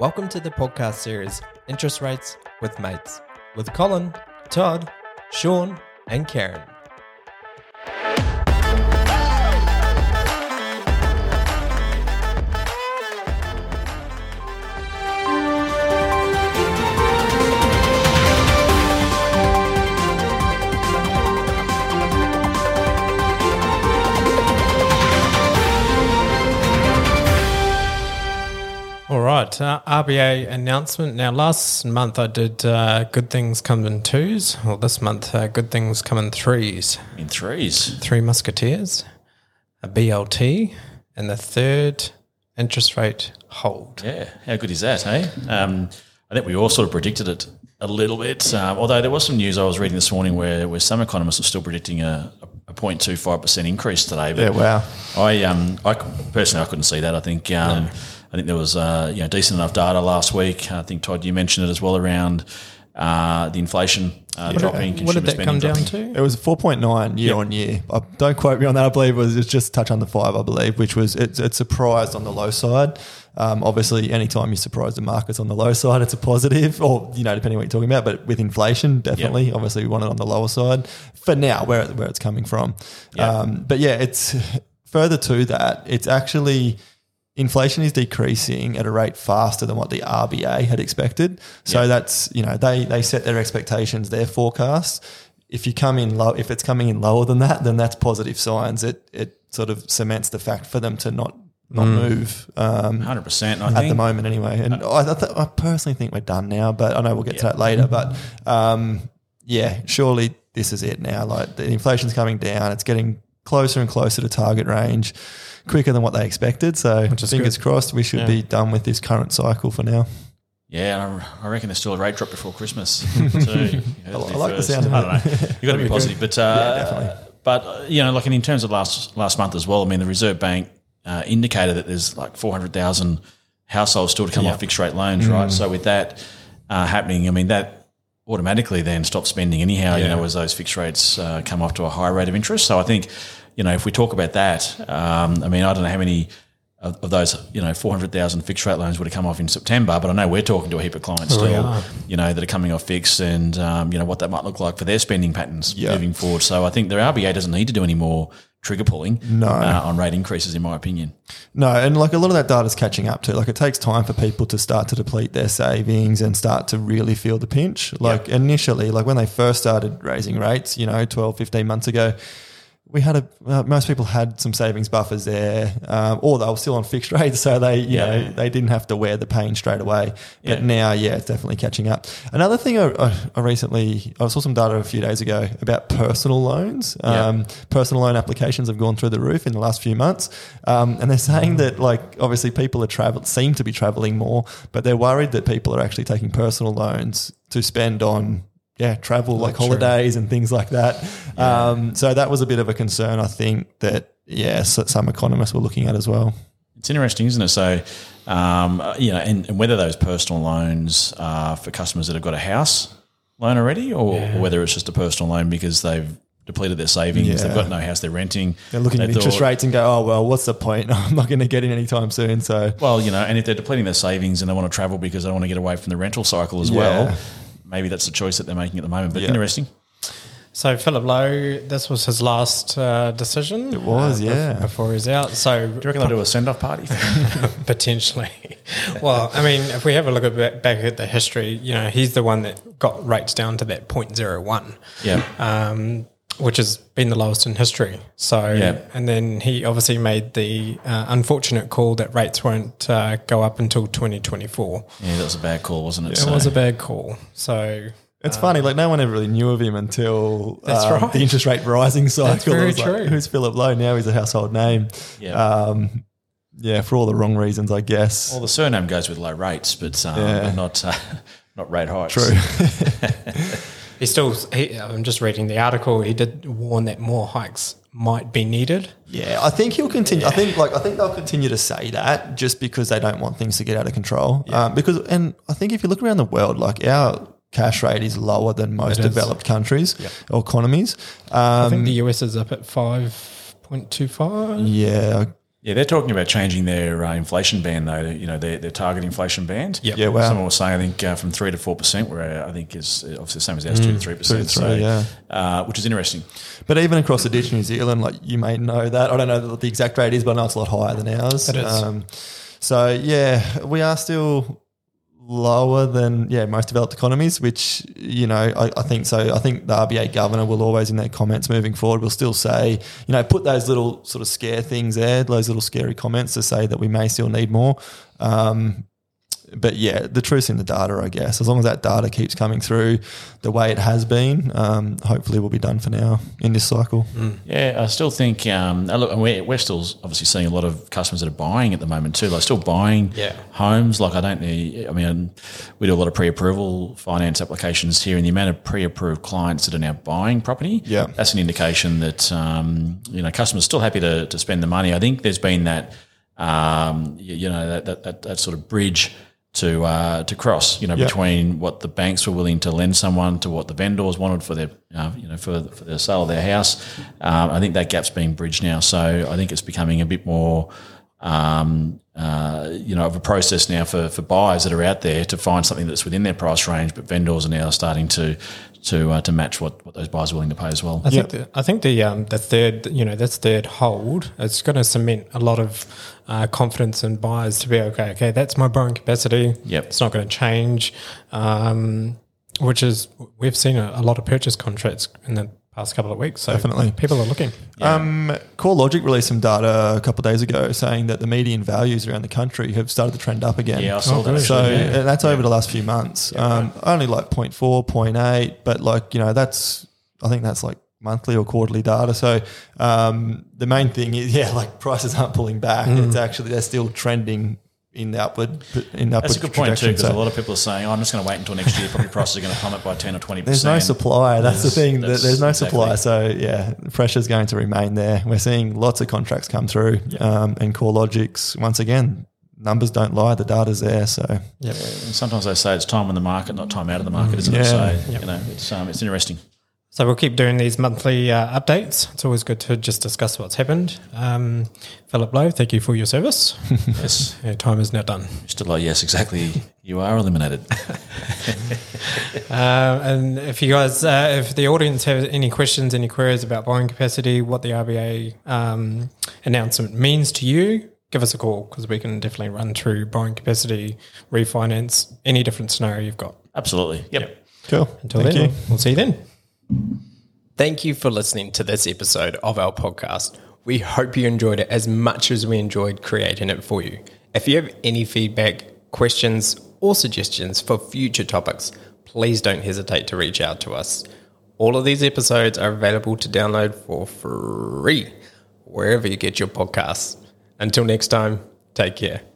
Welcome to the podcast series Interest Rates with Mates with Colin, Todd, Sean, and Karen. Uh, RBA announcement. Now, last month I did uh, Good Things Come in Twos. Well, this month, uh, Good Things Come in Threes. In threes. Three Musketeers, a BLT, and the third interest rate hold. Yeah, how good is that, hey? Um, I think we all sort of predicted it a little bit. Um, although there was some news I was reading this morning where, where some economists are still predicting a, a 0.25% increase today. But Yeah, wow. I, um, I personally, I couldn't see that. I think um, I think there was uh, you know decent enough data last week. I think Todd, you mentioned it as well around uh, the inflation uh, dropping. What did that come spending down dropping. to? It was 4.9 year on year. I, don't quote me on that. I believe it was it's just touch on the five, I believe, which was it's, it's surprised on the low side. Um, obviously, anytime you surprise the markets on the low side, it's a positive, or you know, depending on what you're talking about. But with inflation, definitely, obviously, we want it on the lower side for now, where where it's coming from. Yeah. Um, but yeah, it's further to that. It's actually inflation is decreasing at a rate faster than what the RBA had expected. So Yeah. that's you know they they set their expectations, their forecasts. If you come in low, if it's coming in lower than that, then that's positive signs. It it sort of cements the fact for them to not not move um, 100%. I at think. the moment anyway. And I, I, th- I personally think we're done now, but I know we'll get to that later. But um, yeah, surely this is it now. Like the inflation's coming down, it's getting closer and closer to target range, quicker than what they expected. So is fingers crossed, we should Yeah. be done with this current cycle for now. Yeah, I I reckon there's still a rate drop before Christmas too. I like the sound of I don't know. You've got to be positive, but uh, definitely. But you know, like in terms of last last month as well. I mean, the Reserve Bank uh, indicated that there's like 400,000 households still to come off fixed rate loans, Mm. right? So with that uh, happening, I mean that automatically then stops spending anyhow. You know, as those fixed rates uh, come off to a higher rate of interest. So I think you know if we talk about that, um, I mean, I don't know how many. Of of those, you know, four hundred thousand fixed rate loans would have come off in September, but I know we're talking to a heap of clients We still, are. you know, that are coming off fixed, and um, you know what that might look like for their spending patterns Yeah. moving forward. So I think the RBA doesn't need to do any more trigger pulling No. uh, on rate increases, in my opinion. No, and like a lot of that data is catching up to. Like it takes time for people to start to deplete their savings and start to really feel the pinch. Like initially, like when they first started raising rates, you know, 12, 15 months ago, we had a uh, most people had some savings buffers there, um, or they were still on fixed rates, so they you Yeah. know they didn't have to wear the pain straight away. But Yeah. now, yeah, it's definitely catching up. Another thing I, I, I recently I saw some data a few days ago about personal loans. Yeah. Um, personal loan applications have gone through the roof in the last few months, um, and they're saying that like obviously people are travel seem to be traveling more, but they're worried that people are actually taking personal loans to spend on. Yeah, travel like holidays and things like that. Um, so that was a bit of a concern, I think, that, yeah, some economists were looking at as well. It's interesting, isn't it? So, um, you know, and, and whether those personal loans are for customers that have got a house loan already, or, or whether it's just a personal loan because they've depleted their savings, Yeah. they've got no house they're renting. They're looking They at interest thought- rates and go, oh, well, what's the point? I'm not going to get in anytime soon. So, Well, you know, and if they're depleting their savings and they want to travel because they want to get away from the rental cycle as Yeah. well, maybe that's the choice that they're making at the moment. But Yeah. interesting. So Philip Lowe, this was his last uh, decision. It was, yeah. Before he's out. So Do you reckon they'll do a send off party? potentially. well, I mean, if we have a look at back, back at the history, you know, he's the one that got rates down to that 0.01. yeah. um, which has been the lowest in history. So, Yeah. and then he obviously made the uh, unfortunate call that rates won't uh, go up until 2024. Yeah, that was a bad call, wasn't it? It So- was a bad call. So, It's funny, like no one ever really knew of him until That's um, right. the interest rate rising cycle. That's very It was like, true. Who's Philip Lowe? Now he's a household name. Yeah. Um, yeah, for all the wrong reasons, I guess. Well, the surname goes with low rates, but, um, Yeah. but not uh, not rate hikes. True. he still, he, I'm just reading the article, he did warn that more hikes might be needed. yeah, I think he'll continue. I think like I think they'll continue to say that just because they don't want things to get out of control. Um, because and I think if you look around the world, like our cash rate is lower than most developed countries or economies. I Um, think the US is up at 5.25. yeah, Yeah, they're talking about changing their uh, inflation band, though. You know, their, their target inflation band. Yep. Yeah, wow. Someone was saying, I think, uh, from three to four percent, where I think is obviously the same as ours, two to three percent. Mm. Two to three, yeah. uh, which is interesting. But even across the ditch, in New Zealand, like you may know that. I don't know what the exact rate is, but I know it's a lot higher than ours. It is. Um, so yeah, we are still lower than yeah most developed economies, which you know I, I think so. I think the RBA governor will always in their comments moving forward will still say you know put those little sort of scare things there, those little scary comments to say that we may still need more. Um, but yeah, the truth's in the data, I guess. As long as that data keeps coming through the way it has been, um, hopefully we'll be done for now in this cycle. Yeah, I still think. Um, look, we're, we're still obviously seeing a lot of customers that are buying at the moment too. Like still buying Yeah. homes. Like I don't need. I mean, we do a lot of pre-approval finance applications here, and the amount of pre-approved clients that are now buying property. Yeah. that's an indication that um, you know customers are still happy to, to spend the money. I think there's been that um, you, you know that, that, that, that sort of bridge. To uh, to cross, you know, Yeah. between what the banks were willing to lend someone to what the vendors wanted for their, uh, you know, for, for the sale of their house. Um, I think that gap's being bridged now. So I think it's becoming a bit more, um, uh, you know, of a process now for, for buyers that are out there to find something that's within their price range. But vendors are now starting to to uh, to match what, what those buyers are willing to pay as well. I think the, I think the um, the third you know that's third hold. It's going to cement a lot of uh, confidence in buyers to be okay. Okay, that's my borrowing capacity. Yep. it's not going to change. Um, which is we've seen a, a lot of purchase contracts in the past couple of weeks. So Definitely. people are looking. Um, CoreLogic released some data a couple of days ago saying that the median values around the country have started to trend up again. Yeah, I saw that. So yeah. that's over the last few months. Um, only like 0.4, 0.8, but like, you know, that's, I think that's like monthly or quarterly data. So um, the main thing is, yeah, like prices aren't pulling back. Mm. It's actually, they're still trending in the upward, in the upward That's a good point too, because So a lot of people are saying, "Oh, I'm just going to wait until next year. Property prices are going to plummet by ten or twenty There's no supply. That's the thing. that's There's no exactly. supply. So yeah, the pressure's going to remain there. We're seeing lots of contracts come through, um, and CoreLogic's once again numbers don't lie. The data's there. So And sometimes they say it's time in the market, not time out of the market, isn't it? Yeah. So you know, it's um, it's interesting. So we'll keep doing these monthly uh, updates. It's always good to just discuss what's happened. Um, Philip Lowe, thank you for your service. Yes, Your time is now done. Mr. Lowe. Yes, exactly. You are eliminated. Uh, and if you guys, uh, if the audience have any questions, any queries about borrowing capacity, what the RBA um, announcement means to you, give us a call because we can definitely run through borrowing capacity, refinance, any different scenario you've got. Absolutely. Yep. cool. Until Thank then, you. we'll- we'll see you then. Thank you for listening to this episode of our podcast. We hope you enjoyed it as much as we enjoyed creating it for you. If you have any feedback, questions, or suggestions for future topics, please don't hesitate to reach out to us. All of these episodes are available to download for free wherever you get your podcasts. Until next time, take care.